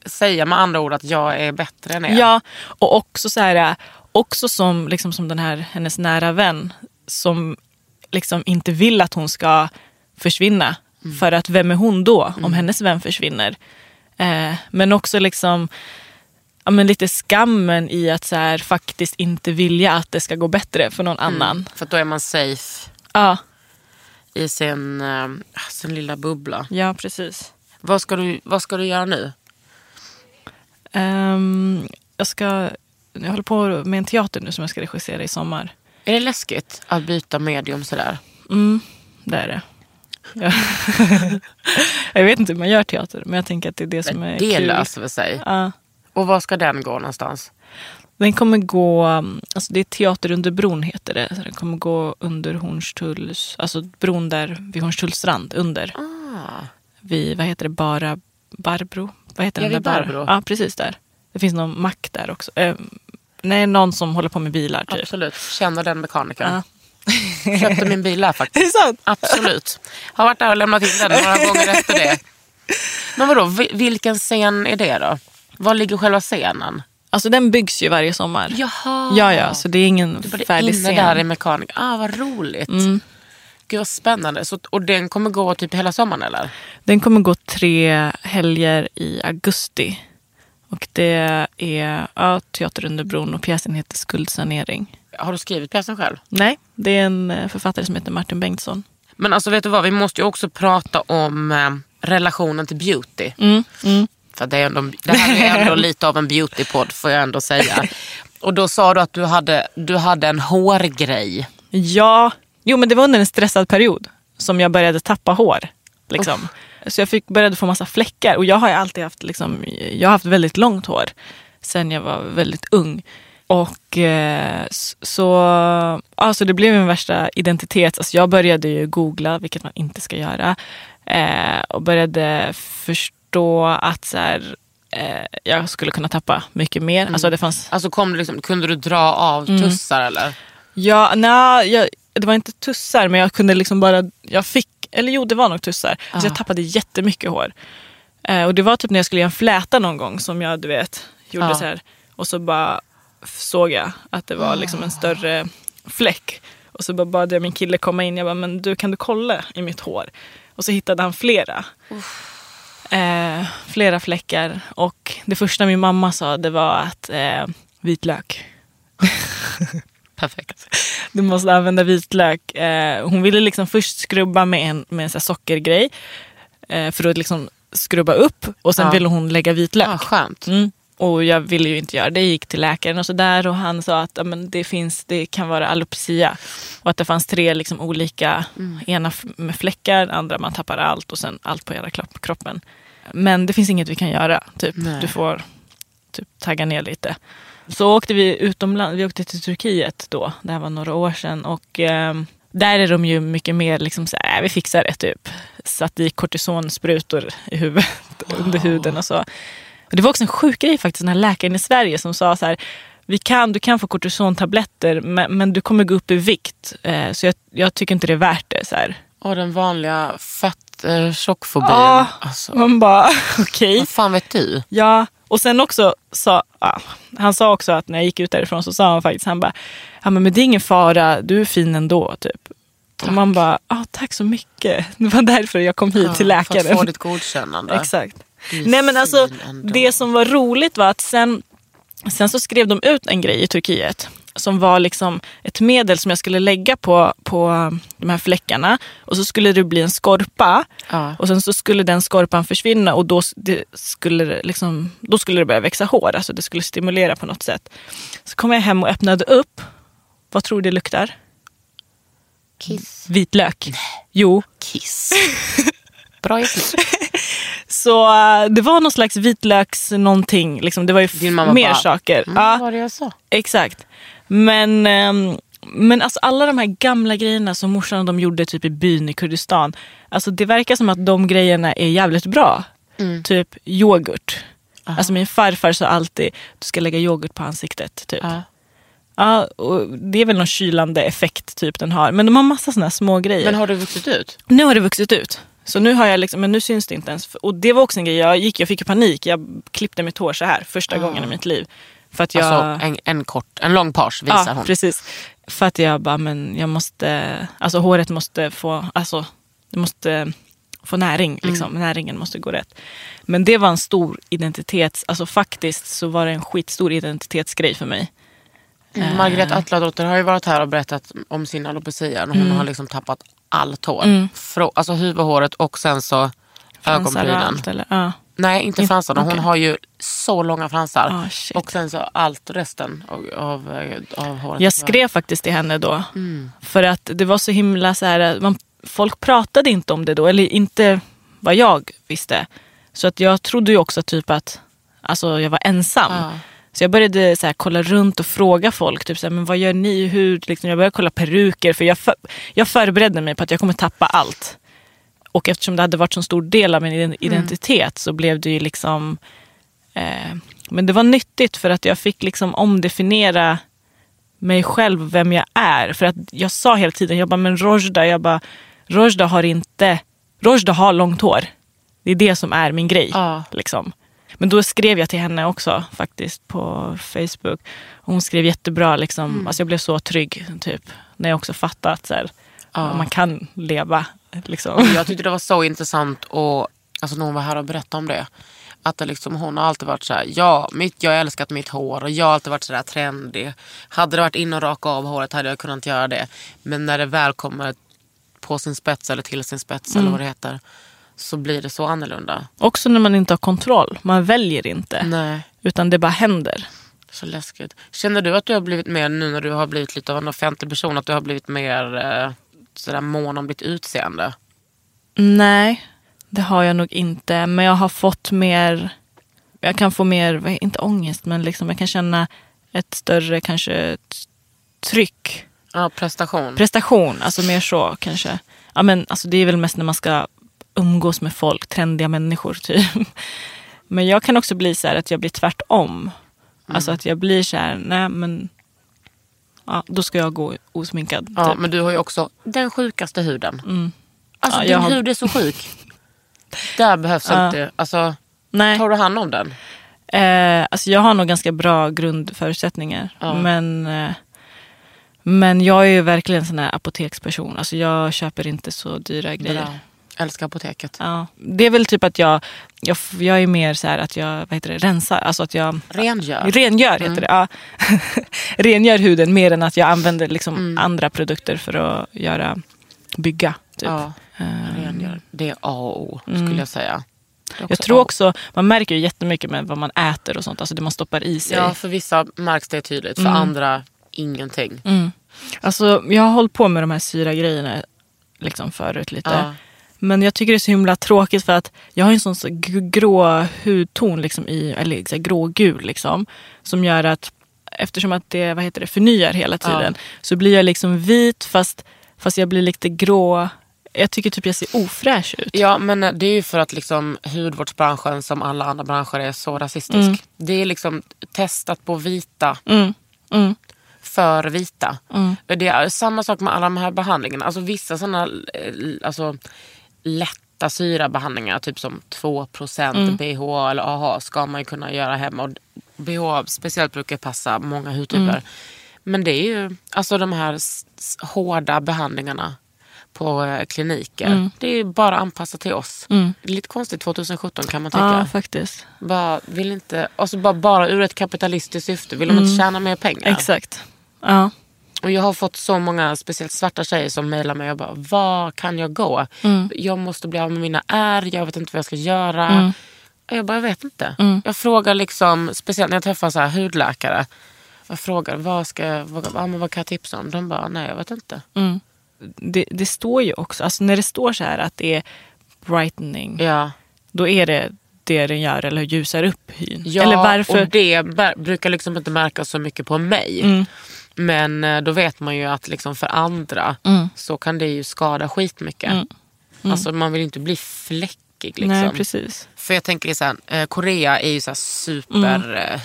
säga med andra ord att jag är bättre än er. Ja, och också så här, också som, liksom, som den här hennes nära vän som liksom inte vill att hon ska försvinna. För att vem är hon då om hennes vän försvinner? Eh, men också liksom ja, men lite skammen i att så här, faktiskt inte vilja att det ska gå bättre för någon annan. För då är man safe Ja, i sin, eh, sin lilla bubbla. ja, precis. Vad ska, du, vad ska du göra nu? Ehm, jag, ska, jag håller på med en teater nu som jag ska regissera i sommar. Är det läskigt att byta medium sådär? Mm, det är det. Ja. jag vet inte hur man gör teater, men jag tänker att det är det som är det kul. löser väl sig. Ja. Och var ska den gå någonstans? Den kommer gå, alltså det är Teater under bron heter det. Så den kommer gå under Hornstulls, alltså bron där vid Hornstulls strand under. Ah. Vid, vad heter det, bara Barbro? Vad heter Ja, den där? Barbro. Ja, precis där. Det finns någon mack där också. Eh, nej, någon som håller på med bilar typ. Absolut, känner den mekanikern. Ja. Köpte min bil där faktiskt. Är det sant? Absolut. Har varit där och lämnat in den några gånger efter det. Men vadå, vi- vilken scen är det då? Var ligger själva scenen? Alltså den byggs ju varje sommar. Jaha. Ja, ja, så det är ingen Du färdig inne scen. där i mekanik. Ah, vad roligt. Mm. Gud vad spännande. Så, och den kommer gå typ hela sommaren eller? Den kommer gå tre helger i augusti. Och det är ja, Teater under bron och pjäsen heter Skuldsanering. Har du skrivit pjäsen själv? Nej, det är en eh, författare som heter Martin Bengtsson. Men alltså vet du vad, vi måste ju också prata om eh, relationen till beauty. Mm, mm. För det, är ändå, det här är ändå lite av en beautypodd får jag ändå säga. Och då sa du att du hade, du hade en hårgrej. Ja, jo men det var under en stressad period som jag började tappa hår. Liksom. Så jag fick, började få massa fläckar och jag har alltid haft, liksom, jag har haft väldigt långt hår sen jag var väldigt ung. Och eh, så alltså det blev min värsta identitet. Alltså jag började ju googla, vilket man inte ska göra. Eh, och började förstå att så här, eh, jag skulle kunna tappa mycket mer. Alltså det fanns Alltså kom du liksom, kunde du dra av Mm. tussar eller? Ja, nej, jag, det var inte tussar men jag kunde liksom bara, jag fick, eller jo det var nog tussar. Så jag tappade jättemycket hår. Eh, och det var typ när jag skulle göra en fläta någon gång som jag du vet gjorde Ja. så här. Och så bara såg jag att det var liksom en större fläck. Och så bara bad jag min kille komma in. Jag bara, men du kan du kolla i mitt hår? Och så hittade han flera. Eh, flera fläckar. Och det första min mamma sa det var att eh, vitlök. Perfekt. Du måste använda vitlök. Eh, hon ville liksom först skrubba med en, med en här sockergrej. Eh, för att liksom skrubba upp. Och sen Ja. ville hon lägga vitlök. Ah, skönt. Mm. Och jag ville ju inte göra det. Jag gick till läkaren och sådär. Och han sa att ja, men det, finns, det kan vara alopecia. Och att det fanns tre liksom, olika. Ena f- med fläckar, andra man tappar allt och sen allt på hela kropp, kroppen. Men det finns inget vi kan göra. Typ. Nej. Du får typ, tagga ner lite. Så åkte vi utomlands. Vi åkte till Turkiet då. Det här var några år sedan. Och ehm, där är de ju mycket mer liksom så här, "Äh, vi fixar det typ. Satt i kortisonsprutor i huvudet, under huden och så. Och det var också en sjuk grej faktiskt, den här läkaren i Sverige som sa så här, vi kan, du kan få kortisontabletter men, men du kommer gå upp i vikt. Eh, så jag, jag tycker inte det är värt det. Så här. Och den vanliga fett eh. Ja. Alltså, Man bara, okej. vad fan vet du? Ja, och sen också sa ja, han sa också att när jag gick ut därifrån så sa han faktiskt, han bara, ja men, det är ingen fara, du är fin ändå typ. Och man bara, ah, tack så mycket. Det var därför jag kom hit Ja, till För att läkaren. få ditt godkännande. Exakt. Nej men alltså det som var roligt var att sen, sen så skrev de ut en grej i Turkiet som var liksom ett medel som jag skulle lägga på, på de här fläckarna och så skulle det bli en skorpa Ja. och sen så skulle den skorpan försvinna och då, det skulle, det liksom, då skulle det börja växa hår, alltså det skulle stimulera på något sätt. Så kom jag hem och öppnade upp, vad tror du det luktar? Kiss. Vitlök. Jo, Kiss. Bra gissning. så eh, det var någon slags vitlöks någonting, liksom, det var ju Din mamma mer bara, saker. Mm, Ja. Vad var det jag sa? Exakt. Men, ehm, men alltså alla de här gamla grejerna som morsan och de gjorde typ i byn i Kurdistan. Alltså det verkar som att de grejerna är jävligt bra. Mm. Typ yoghurt. Alltså min farfar sa alltid du ska lägga yoghurt på ansiktet. Typ. Ja. Ja, och det är väl någon kylande effekt typ den har. Men de har massa såna här små grejer. Men har du vuxit ut? Nu har det vuxit ut. Så nu har jag liksom, men nu syns det inte ens. Och det var också en grej, jag, gick, jag fick ju panik. Jag klippte mitt hår så här första gången i mitt liv. För att jag... Alltså en, en kort, en lång page visar ja, hon. precis. För att jag bara, men jag måste, alltså håret måste få, alltså det måste få näring, Mm. liksom. näringen måste gå rätt. Men det var en stor identitets, alltså faktiskt så var det en skitstor identitetsgrej för mig. Mm. Margret Atladotter har ju varit här och berättat om sin alopecia. Hon Mm. har liksom tappat allt hår. Frå, alltså huvudhåret och sen så Fransar ögonbrynen. Ja. Nej, inte fransarna. Hon okej. har ju så långa fransar. Shit. och sen så allt resten av, av, av håret. Jag skrev faktiskt till henne då. Mm. För att det var så himla så här, man, folk pratade inte om det då. Eller inte vad jag visste. Så att jag trodde ju också typ att alltså, jag var ensam. Ja. Så jag började så här, kolla runt och fråga folk. Typ så här, men vad gör ni? Hur? Liksom, jag började kolla peruker. För jag, för, jag förberedde mig på att jag kommer tappa allt. Och eftersom det hade varit så stor del av min iden- identitet så blev det ju liksom eh, Men det var nyttigt för att jag fick liksom omdefiniera mig själv, vem jag är. För att jag sa hela tiden, jag bara, men Rojda, jag bara, Rojda har inte, Rojda har långt hår. Det är det som är min grej. Ja. Liksom. Men då skrev jag till henne också faktiskt på Facebook. Hon skrev jättebra, liksom, alltså jag blev så trygg typ. När jag också fattade att så här, man kan leva. Liksom. Jag tyckte det var så intressant och alltså när hon var här och berättade om det. Att det liksom, hon har alltid varit så här, ja, mitt, jag har älskat mitt hår och jag har alltid varit så där trendig. Hade det varit in och raka av håret hade jag kunnat göra det. Men när det väl kommer på sin spets eller till sin spets eller vad det heter. Så blir det så annorlunda. Också när man inte har kontroll. Man väljer inte. Nej. Utan det bara händer. Så läskigt. Känner du att du har blivit mer, nu när du har blivit lite av en offentlig person, att du har blivit mer eh, sådär mån om ditt utseende? Nej, det har jag nog inte. Men jag har fått mer, jag kan få mer, inte ångest, men liksom jag kan känna ett större kanske tryck. Ja, prestation. Prestation, alltså mer så kanske. Ja, men, alltså, det är väl mest när man ska umgås med folk, trendiga människor typ. Men jag kan också bli så här att jag blir tvärtom. Alltså att jag blir så här, nej men ja, då ska jag gå osminkad. ja, typ. men du har ju också den sjukaste huden. Alltså Ja, din har- hud är så sjuk. Där behövs Ja. inte, alltså nej. tar du hand om den? Eh, alltså jag har nog ganska bra grundförutsättningar. Ja. Men, eh, men jag är ju verkligen en sån här apoteksperson. Alltså jag köper inte så dyra grejer. Bra. Älskar apoteket. Ja. Det är väl typ att jag, jag, jag är mer så att jag vad heter det, rensar. Alltså att jag Rengör. Rengör Mm. heter det. Ja. Rengör huden mer än att jag använder liksom Mm. andra produkter för att göra, bygga. Typ. Ja, rengör. Det är A och O skulle jag säga. Jag tror också, man märker ju jättemycket med vad man äter och sånt. Alltså det man stoppar i sig. Ja, för vissa märks det tydligt. För andra ingenting. Alltså, jag har hållit på med de här syra grejerna liksom förut lite. Ja. Men jag tycker det är så himla tråkigt för att jag har en sån grå hudton, liksom i, eller så grågul. Liksom, som gör att eftersom att det vad heter det, förnyar hela tiden så blir jag liksom vit fast, fast jag blir lite grå. Jag tycker typ jag ser ofräsch ut. Ja, men det är ju för att liksom hudvårdsbranschen som alla andra branscher är så rasistisk. Det är liksom testat på vita Mm. Mm. för vita. Det är samma sak med alla de här behandlingarna. Alltså vissa sådana alltså, lätta syrabehandlingar, typ som 2% BHA eller AHA ska man ju kunna göra hemma. Och BHA speciellt brukar passa många hudtyper. Men det är ju alltså de här hårda behandlingarna på eh, kliniker. Det är ju bara anpassat till oss. Är lite konstigt 2017 kan man tycka. Ja, faktiskt. Bara, vill inte, alltså bara, bara ur ett kapitalistiskt syfte. Vill de inte tjäna mer pengar? Exakt. Ja. Och jag har fått så många, speciellt svarta tjejer som mejlar mig och bara, var kan jag gå? Jag måste bli av med mina ärr, jag vet inte vad jag ska göra. Och Jag bara, jag vet inte. Jag frågar liksom, speciellt när jag träffar så här hudläkare. Jag frågar, vad, ska, jag- vad, vad kan jag tipsa om? De bara, nej jag vet inte. Det, det står ju också, alltså när det står så här att det är brightening, Ja, då är det det den gör eller ljusar upp hyn. ja eller varför? och det brukar liksom inte märkas så mycket på mig. Mm. Men eh, då vet man ju att liksom för andra Mm. så kan det ju skada skitmycket. Alltså man vill inte bli fläckig. Liksom. Nej, precis. För jag tänker så här, eh, Korea är ju så här super eh.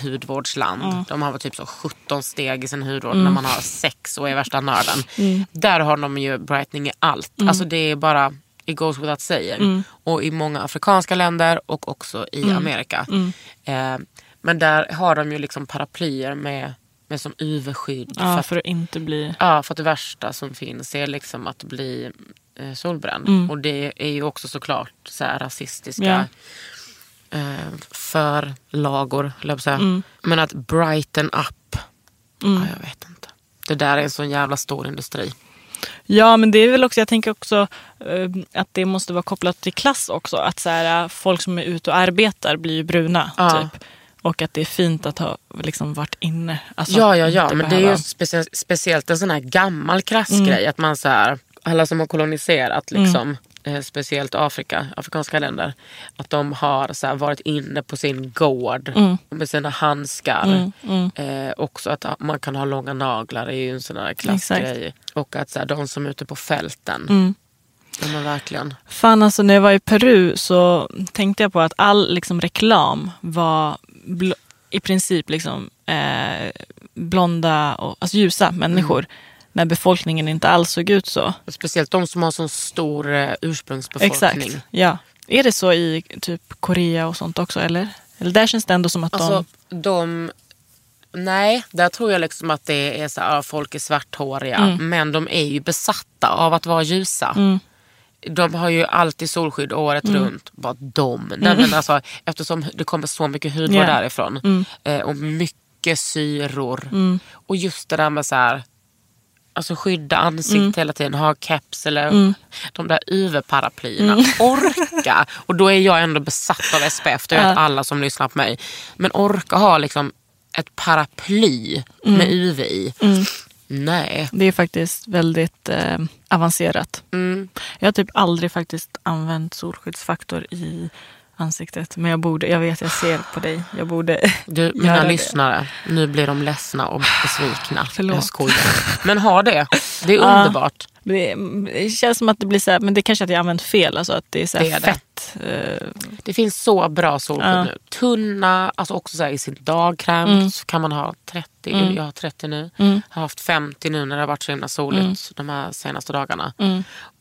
De har väl typ så 17 steg i sin hudvård när man har sex och är värsta nörden. Där har de ju brightening i allt. Alltså det är bara, it goes without saying. Och i många afrikanska länder och också i Amerika. Eh, men där har de ju liksom paraplyer med, med som UV-skydd. för Ja, att för att inte bli... Ja, för att det värsta som finns är liksom att bli eh, solbränd. Och det är ju också såklart så här rasistiska eh, förlagor, jag säga. Men att brighten up, ja, jag vet inte. Det där är en sån jävla stor industri. Ja, men det är väl också, jag tänker också eh, att det måste vara kopplat till klass också. Att så här, folk som är ute och arbetar blir ju bruna. Ja. Typ. Och att det är fint att ha liksom, varit inne. Alltså, Ja, ja, ja. Men det är ju behöva- specie- speciellt en sån här gammal klassgrej. Att man så här, alla som har koloniserat liksom, eh, speciellt Afrika, afrikanska länder. Att de har så här, varit inne på sin gård med sina handskar. Eh, också att man kan ha långa naglar är ju en sån här klassgrej. Och att så här, de som är ute på fälten. Ja, men verkligen. Fan alltså när jag var i Peru så tänkte jag på att all liksom, reklam var bl- i princip liksom, eh, blonda och alltså ljusa människor. När befolkningen inte alls såg ut så. Speciellt de som har sån stor eh, ursprungsbefolkning. Exakt. Ja. Är det så i typ Korea och sånt också eller? Eller där känns det ändå som att Alltså, de... de... Nej, där tror jag liksom att det är så här, folk är svarthåriga. Mm. Men de är ju besatta av att vara ljusa. De har ju alltid solskydd året Mm. runt. Bara de. Nej, men alltså, eftersom det kommer så mycket hudvård Ja. därifrån. Eh, och mycket syror. Och just det där med så här... Alltså skydda ansiktet hela tiden, ha keps eller de där UV-paraplyerna. Orka! Och då är jag ändå besatt av SPF, det vet alla som lyssnar på mig. Men orka ha liksom ett paraply med UV i. Nej. Det är faktiskt väldigt eh, avancerat. Mm. Jag har typ aldrig faktiskt använt solskyddsfaktor i ansiktet. Men jag borde, jag vet jag ser på dig. Jag borde Du, mina det. lyssnare, nu blir de ledsna och besvikna. Förlåt. Jag skojar. Men ha det. Det är underbart. Det, det känns som att det blir så här, men det är kanske att jag använt fel. Alltså att det är så Det är fett. Eh, Det finns så bra solskydd Ja. nu. Tunna, alltså också så här, i sin dagkräm så kan man ha 30. Jag har 30 nu. Jag har haft 50 nu när det har varit så himla soligt de här senaste dagarna.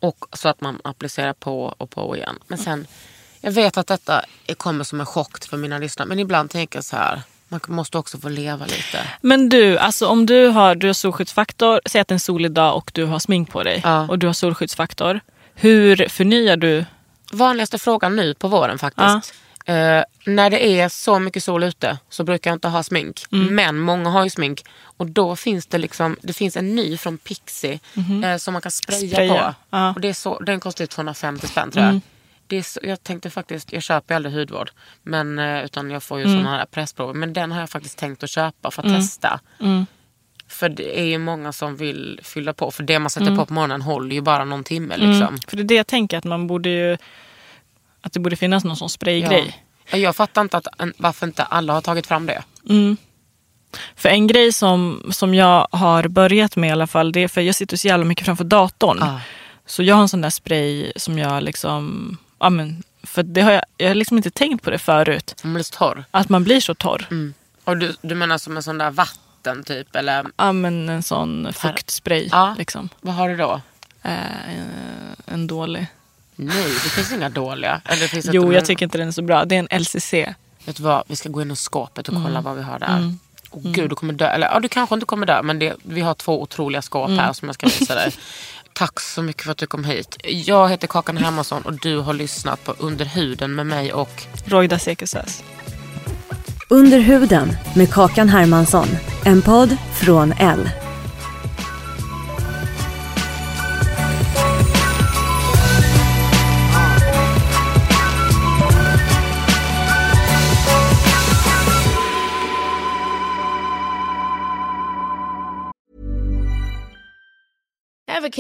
Och Så att man applicerar på och på igen. Men sen, jag vet att detta kommer som en chock för mina lyssnare. Men ibland tänker jag så här, man måste också få leva lite. Men du, alltså om du har, du har solskyddsfaktor, säg att det är en solig dag och du har smink på dig Ja. och du har solskyddsfaktor. Hur förnyar du? Vanligaste frågan nu på våren faktiskt. Eh, när det är så mycket sol ute så brukar jag inte ha smink. Mm. Men många har ju smink. Och då finns det liksom, det finns en ny från Pixie eh, som man kan spraya. Spraya, på. ja. Mm. Och det är så, den kostar ju 250 spänn tror jag. Det är så, jag tänkte faktiskt, jag köper ju aldrig hudvård. Men, eh, utan jag får ju Mm. såna här pressprover. Men den har jag faktiskt tänkt att köpa för att testa. Mm. För det är ju många som vill fylla på. För det man sätter Mm. på på morgonen håller ju bara någon timme. Liksom. För det är det jag tänker, att man borde ju, att det borde finnas någon sån spraygrej. Ja. Jag fattar inte att, varför inte alla har tagit fram det. För en grej som, som jag har börjat med i alla fall, det är för jag sitter så jävla mycket framför datorn. Ja. Så jag har en sån där spray som jag liksom, ja men, för det har jag, jag har liksom inte tänkt på det förut. Man blir så torr. Att man blir så torr. Och du, du menar som en sån där vatten typ? Eller Ja men en sån fuktspray Ja. liksom. vad har du då? Eh, en dålig. Nej, det finns inga dåliga. Eller finns Jo, jag tycker inte den är så bra. Det är en LCC. Vet du vad, vi ska gå in i skåpet och kolla Mm. vad vi har där. Åh gud, du kommer dö. Eller ja, du kanske inte kommer dö. Men det, vi har två otroliga skåp Mm. här som jag ska visa dig. Tack så mycket för att du kom hit. Jag heter Kakan Hermansson och du har lyssnat på Under huden med mig och Roida Sekusas. Under huden med Kakan Hermansson. En podd från L.